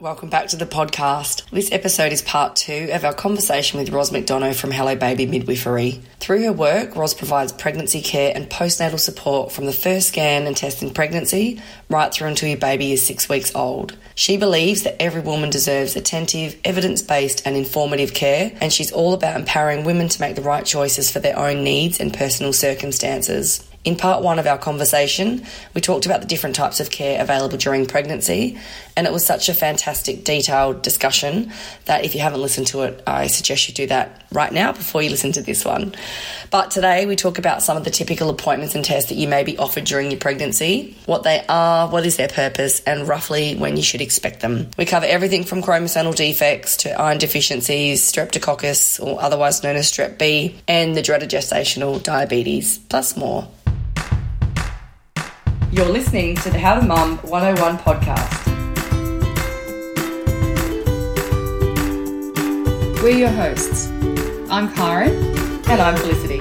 Welcome back to the podcast. This episode is part two of our conversation with Ros McDonough from Hello Baby Midwifery. Through her work, Ros provides pregnancy care and postnatal support from the first scan and testing pregnancy right through until your baby is six weeks old. She believes that every woman deserves attentive, evidence based, and informative care, and she's all about empowering women to make the right choices for their own needs and personal circumstances. In part one of our conversation, we talked about the different types of care available during pregnancy, and it was such a fantastic, detailed discussion that if you haven't listened to it, I suggest you do that right now before you listen to this one. But today, we talk about some of the typical appointments and tests that you may be offered during your pregnancy, what they are, what is their purpose, and roughly when you should expect them. We cover everything from chromosomal defects to iron deficiencies, streptococcus, or otherwise known as strep B, and the dreaded gestational diabetes, plus more. You're listening to the How to Mum 101 podcast. We're your hosts. I'm Karen. And I'm Felicity.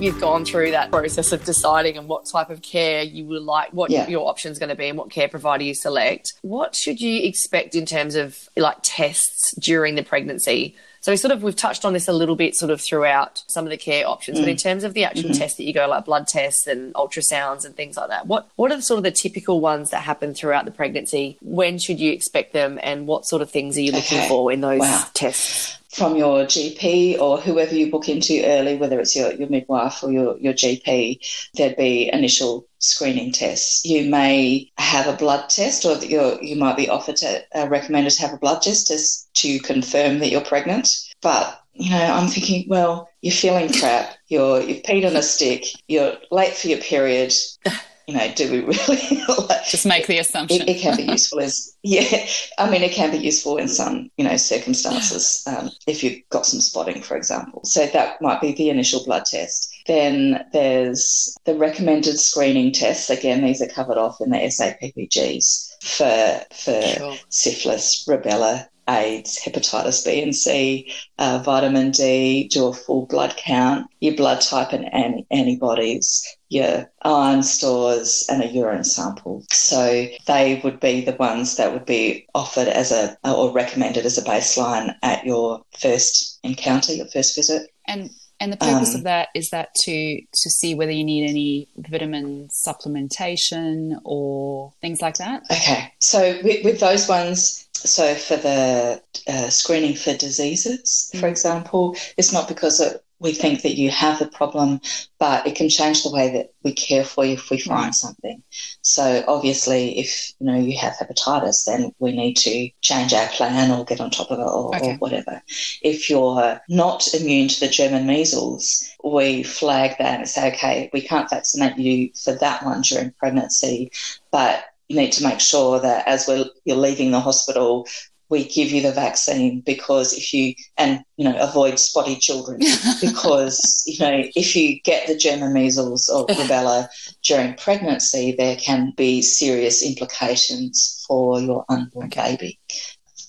You've gone through that process of deciding and what type of care you would like, what Yeah. your option's going to be, and what care provider you select, what should you expect in terms of like tests during the pregnancy? So we sort of we've touched on this a little bit sort of throughout some of the care options, but in mm. terms of the actual mm-hmm. tests that you go like blood tests and ultrasounds and things like that, what what are the sort of the typical ones that happen throughout the pregnancy? When should you expect them, and what sort of things are you looking Okay. for in those Wow. tests? From your GP or whoever you book into early, whether it's your, your midwife or your, your GP, there'd be initial screening tests. You may have a blood test or you're, you might be offered to, uh, recommended to have a blood test just to confirm that you're pregnant. But, you know, I'm thinking, well, you're feeling crap, you're, you've peed on a stick, you're late for your period. You know, do we really like, Just make the assumption. it, it can be useful as yeah i mean it can be useful in some you know circumstances um, if you've got some spotting for example so that might be the initial blood test then there's the recommended screening tests again these are covered off in the SAPPGs for for Sure. syphilis rubella AIDS, hepatitis B and C, uh, vitamin D, do a full blood count, your blood type and an- antibodies, your iron stores, and a urine sample. So they would be the ones that would be offered as a or recommended as a baseline at your first encounter, your first visit. And and the purpose Um, of that is that to to see whether you need any vitamin supplementation or things like that. Okay, so with, with those ones, so for the uh, screening for diseases, for Mm. example, it's not because it, we think that you have the problem, but it can change the way that we care for you if we find something. So obviously, if you know you have hepatitis, then we need to change our plan or get on top of it or, Okay. or whatever. If you're not immune to the German measles, we flag that and say, okay, we can't vaccinate you for that one during pregnancy, but you need to make sure that as we're, you're leaving the hospital, we give you the vaccine because if you, and, you know, avoid spotty children because, you know, if you get the German measles or rubella during pregnancy, there can be serious implications for your unborn baby.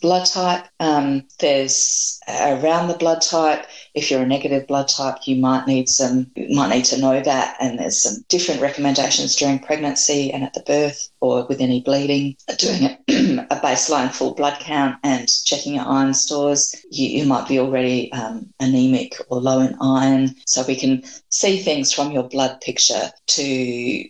Blood type, um, there's around the blood type. If you're a negative blood type, you might need some, you might need to know that. And there's some different recommendations during pregnancy and at the birth or with any bleeding. Doing a, a baseline full blood count and checking your iron stores. You, you might be already um, anemic or low in iron. So we can see things from your blood picture to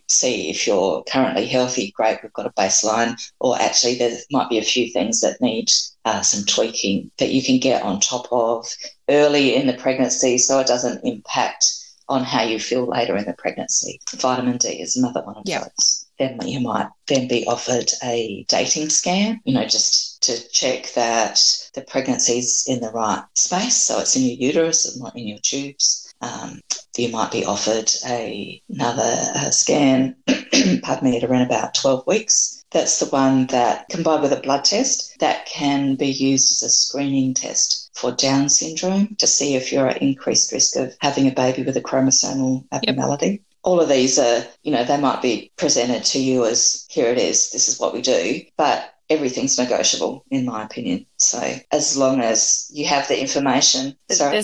see if you're currently healthy. Great, we've got a baseline. Or actually, there might be a few things that need uh, some tweaking that you can get on top of early in the pregnancy so it doesn't impact on how you feel later in the pregnancy. Vitamin D is another one of those. Then you might then be offered a dating scan, you know, just to check that the pregnancy's in the right space. So it's in your uterus and not in your tubes. Um, you might be offered a, another uh, scan, pardon me, at around about 12 weeks. That's the one that, combined with a blood test, that can be used as a screening test for Down syndrome to see if you're at increased risk of having a baby with a chromosomal abnormality. All of these are, you know, they might be presented to you as here it is, this is what we do. But everything's negotiable, in my opinion. So as long as you have the information, sorry.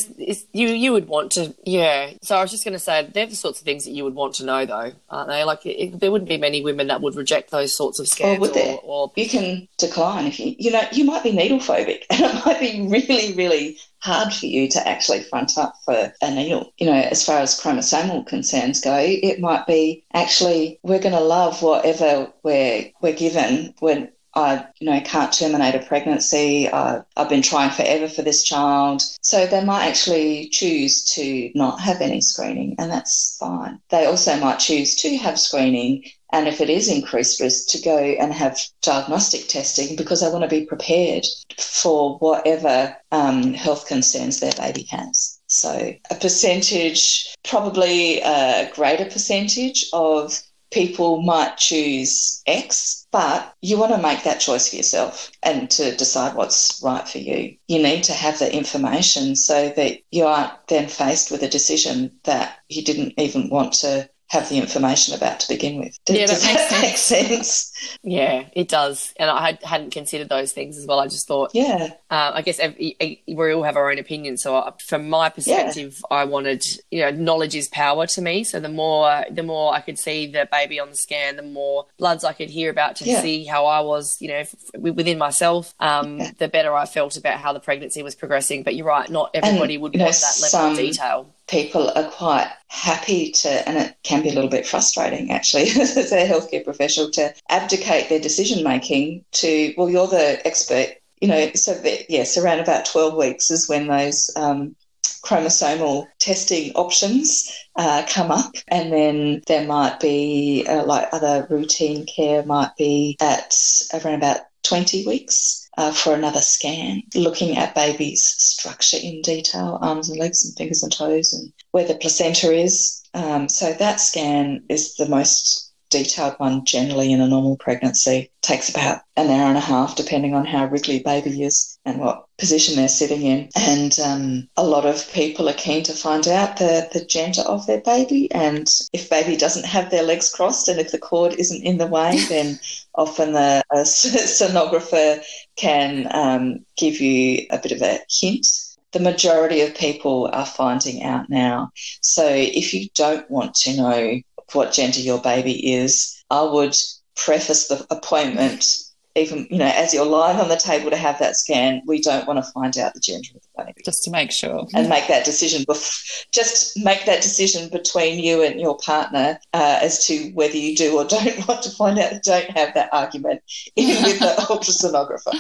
you you would want to, yeah. So I was just going to say they're the sorts of things that you would want to know, though, aren't they? Like it, there wouldn't be many women that would reject those sorts of oh, scans. Or would there? Or, or... You can decline if you, you know, you might be needle phobic, and it might be really, really hard for you to actually front up for a needle. You know, as far as chromosomal concerns go, it might be actually we're going to love whatever we're we're given when I, you know, can't terminate a pregnancy. I, I've been trying forever for this child. So they might actually choose to not have any screening, and that's fine. They also might choose to have screening, and if it is increased risk, to go and have diagnostic testing because they want to be prepared for whatever um, health concerns their baby has. So a percentage, probably a greater percentage of people might choose X, but you want to make that choice for yourself and to decide what's right for you. You need to have the information so that you aren't then faced with a decision that you didn't even want to have the information about to begin with. Does, yeah, that, that makes sense. sense. Yeah, it does. And I hadn't considered those things as well. I just thought, yeah, uh, I guess we all have our own opinions. So I, from my perspective, yeah. I wanted, you know, knowledge is power to me. So the more, the more I could see the baby on the scan, the more bloods I could hear about to yeah. see how I was, you know, within myself, um, yeah. the better I felt about how the pregnancy was progressing. But you're right, not everybody and, would want know, that level some, of detail people are quite happy to, and it can be a little bit frustrating actually as a healthcare professional to abdicate their decision making to, well, you're the expert, you know. So, that, yes, around about 12 weeks is when those um, chromosomal testing options uh, come up, and then there might be uh, like other routine care might be at around about 20 weeks uh, for another scan, looking at baby's structure in detail, arms and legs and fingers and toes, and where the placenta is. Um, so that scan is the most detailed one generally in a normal pregnancy. Takes about an hour and a half, depending on how wriggly baby is and what position they're sitting in. And um, a lot of people are keen to find out the, the gender of their baby. And if baby doesn't have their legs crossed and if the cord isn't in the way, then often the sonographer can um, give you a bit of a hint the majority of people are finding out now. So if you don't want to know what gender your baby is, I would preface the appointment even you know as you're lying on the table to have that scan we don't want to find out the gender of the baby. Just to make sure. And make that decision bef- just make that decision between you and your partner uh, as to whether you do or don't want to find out don't have that argument even with the ultrasonographer.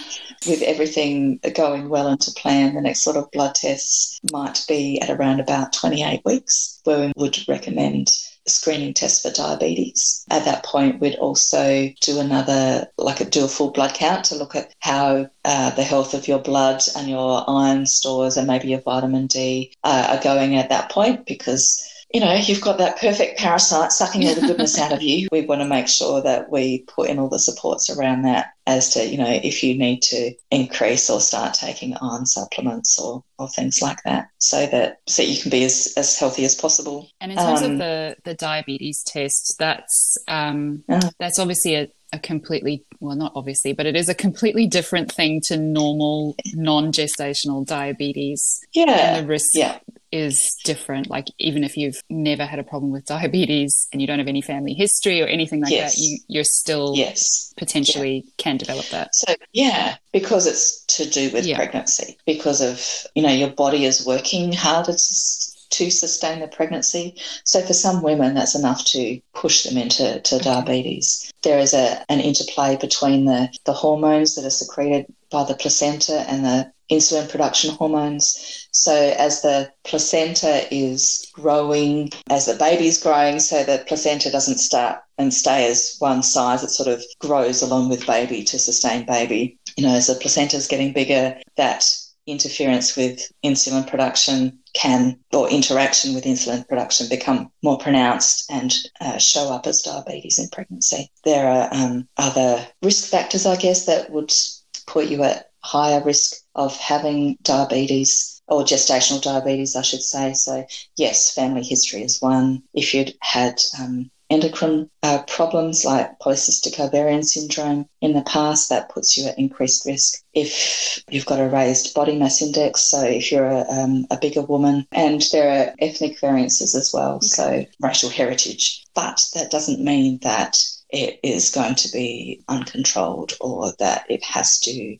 With everything going well into plan the next sort of blood tests might be at around about 28 weeks where we would recommend screening test for diabetes. At that point, we'd also do another, like a, do a full blood count to look at how uh, the health of your blood and your iron stores and maybe your vitamin D uh, are going at that point because you know, you've got that perfect parasite sucking all the goodness out of you. We want to make sure that we put in all the supports around that as to, you know, if you need to increase or start taking iron supplements or, or things like that so that so you can be as, as healthy as possible. And in terms um, of the, the diabetes test, that's um, uh, that's obviously a, a completely well not obviously but it is a completely different thing to normal non-gestational diabetes yeah and the risk yeah is different. Like even if you've never had a problem with diabetes and you don't have any family history or anything like yes. that, you you're still yes potentially yeah. can develop that. So yeah, because it's to do with yeah. pregnancy, because of you know your body is working harder to to sustain the pregnancy. So for some women, that's enough to push them into to diabetes. There is a, an interplay between the, the hormones that are secreted by the placenta and the insulin production hormones. So as the placenta is growing, as the baby's growing, so the placenta doesn't start and stay as one size, it sort of grows along with baby to sustain baby. You know, as the placenta is getting bigger, that interference with insulin production can, or interaction with insulin production, become more pronounced and uh, show up as diabetes in pregnancy. There are um, other risk factors, I guess, that would put you at higher risk of having diabetes or gestational diabetes, I should say. So, yes, family history is one. If you'd had um, endocrine uh, problems like polycystic ovarian syndrome in the past, that puts you at increased risk. If you've got a raised body mass index, so if you're a, um, a bigger woman, and there are ethnic variances as well, okay. so racial heritage. But that doesn't mean that it is going to be uncontrolled or that it has to,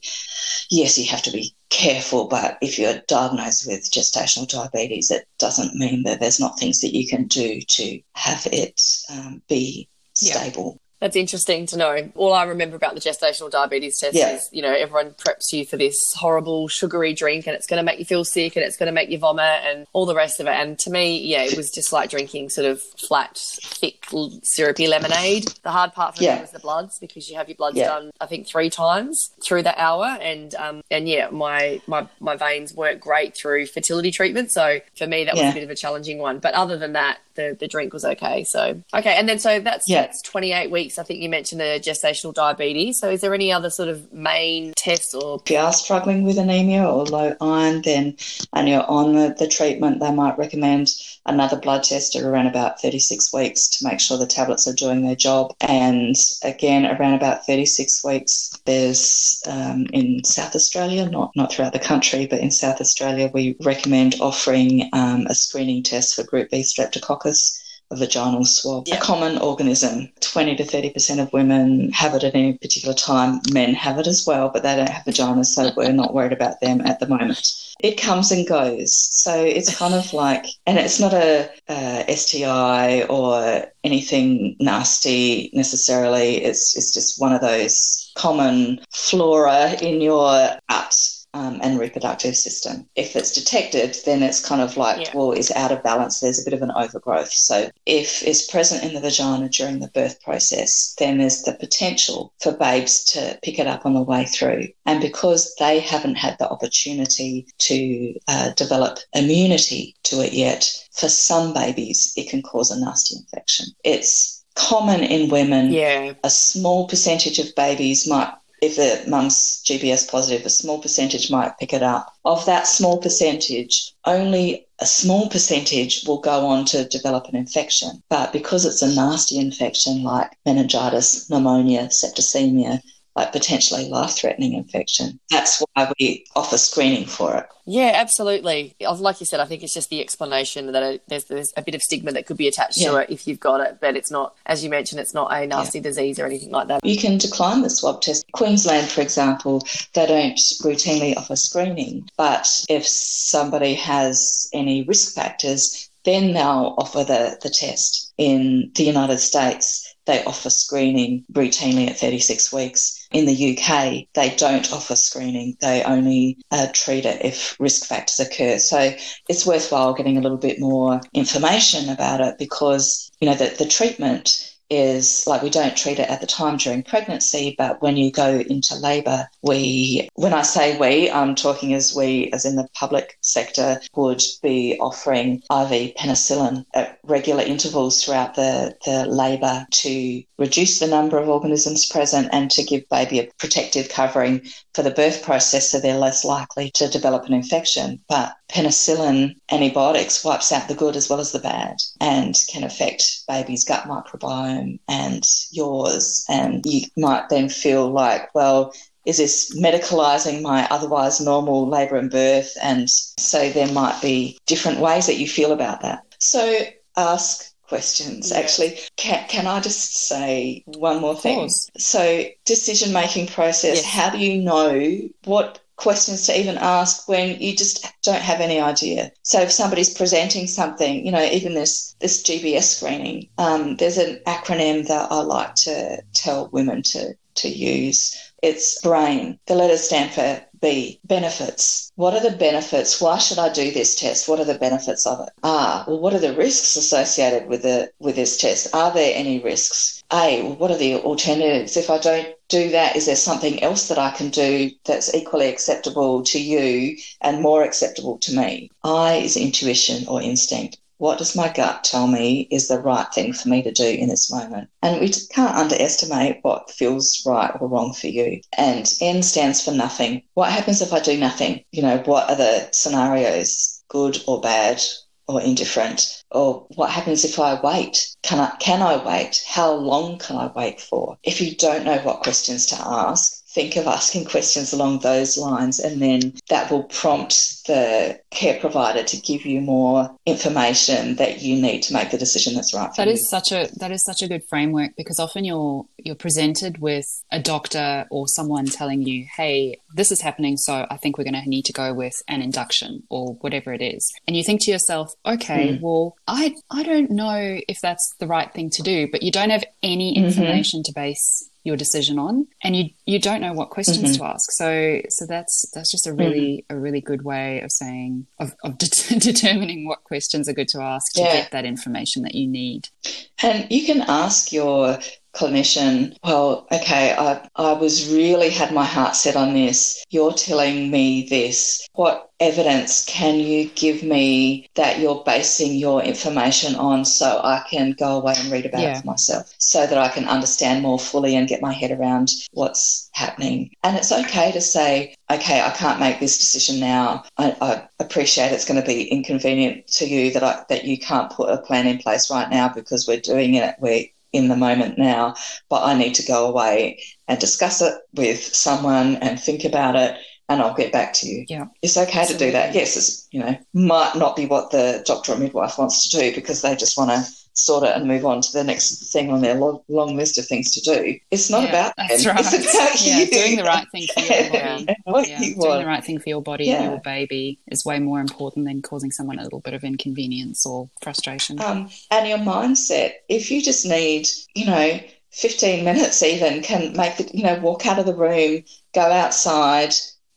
yes, you have to be careful, but if you're diagnosed with gestational diabetes, it doesn't mean that there's not things that you can do to have it um, be stable. That's interesting to know. All I remember about the gestational diabetes test yeah. is, you know, everyone preps you for this horrible sugary drink and it's going to make you feel sick and it's going to make you vomit and all the rest of it. And to me, yeah, it was just like drinking sort of flat, thick, syrupy lemonade. The hard part for yeah. me was the bloods because you have your bloods yeah. done, I think, three times through that hour. And, um, and yeah, my, my, my veins weren't great through fertility treatment. So for me, that was a bit of a challenging one. But other than that, the, the drink was okay. So, okay. And then, so that's, that's 28 weeks weeks. I think you mentioned the gestational diabetes. So, is there any other sort of main tests or? If you are struggling with anemia or low iron, then and you're on the, the treatment, they might recommend another blood test at around about 36 weeks to make sure the tablets are doing their job. And again, around about 36 weeks, there's um, in South Australia, not, not throughout the country, but in South Australia, we recommend offering um, a screening test for Group B streptococcus a vaginal swab. Yep. A common organism. 20 to 30% of women have it at any particular time. Men have it as well, but they don't have vaginas, so we're not worried about them at the moment. It comes and goes. So it's kind of like, and it's not a, a STI or anything nasty necessarily. It's, it's just one of those common flora in your gut um, and reproductive system. If it's detected, then it's kind of like, yeah. well, it's out of balance. There's a bit of an overgrowth. So if it's present in the vagina during the birth process, then there's the potential for babes to pick it up on the way through. And because they haven't had the opportunity to uh, develop immunity to it yet, for some babies, it can cause a nasty infection. It's common in women. Yeah. A small percentage of babies might if the mum's GBS positive, a small percentage might pick it up. Of that small percentage, only a small percentage will go on to develop an infection. But because it's a nasty infection like meningitis, pneumonia, septicemia, like potentially life threatening infection. That's why we offer screening for it. Yeah, absolutely. Like you said, I think it's just the explanation that it, there's, there's a bit of stigma that could be attached yeah. to it if you've got it, but it's not, as you mentioned, it's not a nasty yeah. disease or anything like that. You can decline the swab test. Queensland, for example, they don't routinely offer screening, but if somebody has any risk factors, then they'll offer the, the test. In the United States, they offer screening routinely at 36 weeks. In the UK, they don't offer screening. They only uh, treat it if risk factors occur. So it's worthwhile getting a little bit more information about it because, you know, the, the treatment is like we don't treat it at the time during pregnancy, but when you go into labour, we, when I say we, I'm talking as we, as in the public sector, would be offering IV penicillin at regular intervals throughout the, the labour to reduce the number of organisms present and to give baby a protective covering for the birth process so they're less likely to develop an infection. But penicillin antibiotics wipes out the good as well as the bad and can affect baby's gut microbiome and yours. And you might then feel like, well, is this medicalizing my otherwise normal labour and birth? And so there might be different ways that you feel about that. So ask questions. Yeah. Actually, can, can I just say one more thing? So, decision making process. Yes. How do you know what questions to even ask when you just don't have any idea. So if somebody's presenting something, you know, even this this GBS screening, um, there's an acronym that I like to tell women to to use. It's BRAIN. The letters stand for B, benefits. What are the benefits? Why should I do this test? What are the benefits of it? Ah, well, what are the risks associated with the with this test? Are there any risks? A, well, what are the alternatives? If I don't do that, is there something else that I can do that's equally acceptable to you and more acceptable to me? I is intuition or instinct what does my gut tell me is the right thing for me to do in this moment? And we can't underestimate what feels right or wrong for you. And N stands for nothing. What happens if I do nothing? You know, what are the scenarios, good or bad? or indifferent? Or what happens if I wait? Can I, can I wait? How long can I wait for? If you don't know what questions to ask, think of asking questions along those lines, and then that will prompt the care provider to give you more information that you need to make the decision that's right for that you. is such a that is such a good framework because often you're you're presented with a doctor or someone telling you hey this is happening so i think we're going to need to go with an induction or whatever it is and you think to yourself okay mm. well i i don't know if that's the right thing to do but you don't have any mm-hmm. information mm-hmm. to base your decision on and you you don't know what questions mm-hmm. to ask so so that's that's just a really mm-hmm. a really good way of saying of, of de- determining what questions are good to ask to yeah. get that information that you need and you can ask your clinician, well, okay, I, I was really had my heart set on this. You're telling me this. What evidence can you give me that you're basing your information on so I can go away and read about yeah. it for myself so that I can understand more fully and get my head around what's happening? And it's okay to say, okay, I can't make this decision now. I, I appreciate it's going to be inconvenient to you that I, that you can't put a plan in place right now because we're doing it. We're in the moment now, but I need to go away and discuss it with someone and think about it and I'll get back to you. Yeah. It's okay Absolutely. to do that. Yes, it's, you know, might not be what the doctor or midwife wants to do because they just want to sort it and move on to the next thing on their long, long list of things to do. It's not yeah, about that's them. right. It's about yeah, you. doing the right thing for your body. yeah, you doing the right thing for your body yeah. and your baby is way more important than causing someone a little bit of inconvenience or frustration. Um, and your mindset. If you just need, you know, 15 minutes even can make the, you know, walk out of the room, go outside,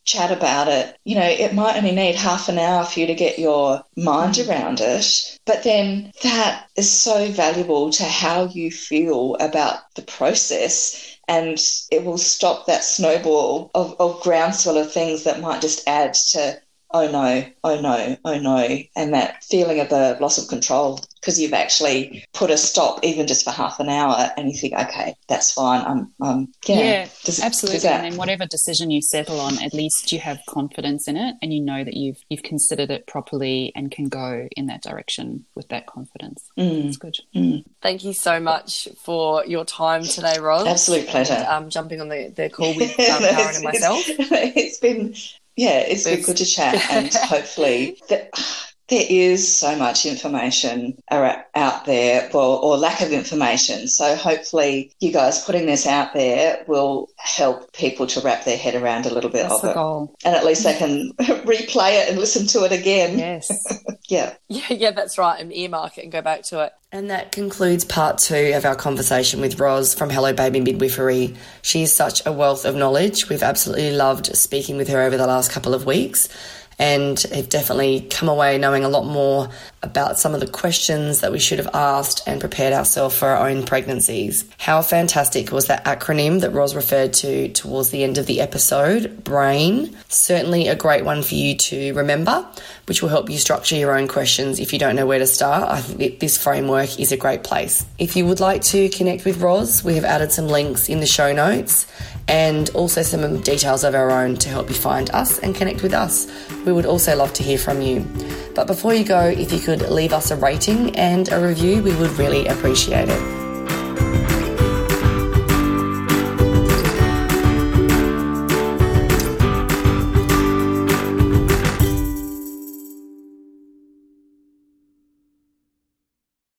chat about it. You know, it might only need half an hour for you to get your mind mm. around it, but then that is so valuable to how you feel about the process. And it will stop that snowball of, of groundswell of things that might just add to oh no, oh no, oh no, and that feeling of the loss of control because you've actually put a stop even just for half an hour and you think, okay, that's fine. I'm, um, yeah, yeah does, absolutely. Does. And then whatever decision you settle on, at least you have confidence in it and you know that you've, you've considered it properly and can go in that direction with that confidence. Mm. That's good. Mm. Thank you so much for your time today, Ros. Absolute pleasure. And, um, jumping on the, the call with um, Karen and myself. It's been yeah, it's been good to chat, and hopefully that there is so much information out there, well, or lack of information. So hopefully, you guys putting this out there will help people to wrap their head around a little bit That's of the it, goal. and at least they can replay it and listen to it again. Yes. yeah. Yeah. Yeah. That's right. And earmark it and go back to it. And that concludes part two of our conversation with Ros from Hello Baby Midwifery. She is such a wealth of knowledge. We've absolutely loved speaking with her over the last couple of weeks and have definitely come away knowing a lot more about some of the questions that we should have asked and prepared ourselves for our own pregnancies. How fantastic was that acronym that Ros referred to towards the end of the episode, BRAIN? Certainly a great one for you to remember, which will help you structure your own questions if you don't know where to start. I think this framework is a great place. If you would like to connect with Ros, we have added some links in the show notes and also some details of our own to help you find us and connect with us. We would also love to hear from you. But before you go, if you could leave us a rating and a review, we would really appreciate it.